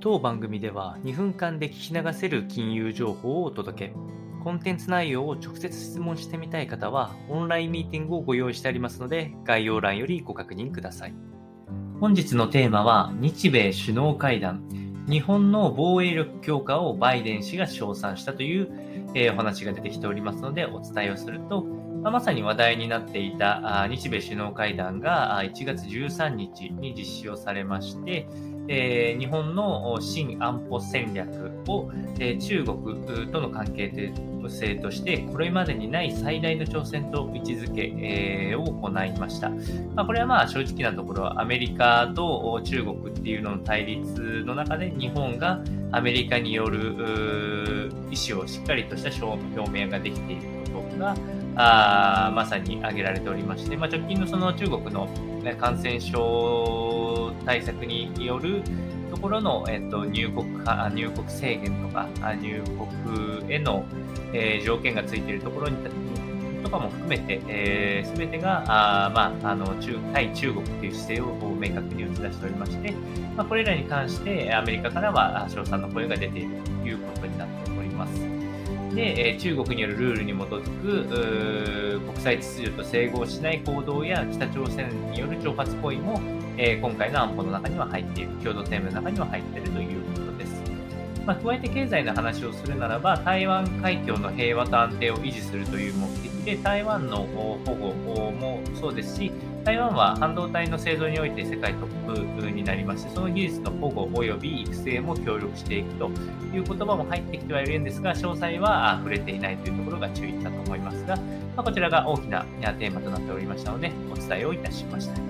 当番組では2分間で聞き流せる金融情報をお届け。コンテンツ内容を直接質問してみたい方は、オンラインミーティングをご用意してありますので、概要欄よりご確認ください。本日のテーマは、日米首脳会談。日本の防衛力強化をバイデン氏が称賛したという、え、お話が出てきておりますので、お伝えをすると、まあ、まさに話題になっていた日米首脳会談が1月13日に実施をされまして、えー、日本の新安保戦略を、えー、中国との関係性として、これまでにない最大の挑戦と位置づけ、えー、を行いました。まあ、これはまあ正直なところ、アメリカと中国っていうのの対立の中で、日本がアメリカによる意思をしっかりとした表明ができていることが、あまさに挙げられておりまして、まあ、直近のその中国の、感染症対策によるところの、えっと、入国入国制限とか、入国への、えー、条件がついているところにとかも含めて、えー、全てが、あまあ、あの中対中国という姿勢を明確に打ち出しておりまして、まあ、これらに関してアメリカからは称賛の声が出ているということになっております。で、中国によるルールに基づく国際秩序と整合しない行動や北朝鮮による挑発行為も、え今回の安保の中には入っている、共同声明の中には入っているということです。まあ、加えて経済の話をするならば、台湾海峡の平和と安定を維持するという目的で、台湾の保護もそうですし、台湾は半導体の製造において世界トップになりまして、その技術の保護及び育成も協力していくという言葉も入ってきてはいるんですが、詳細は触れていないというところが注意だと思いますが、まあ、こちらが大きなテーマとなっておりましたので、お伝えをいたしました。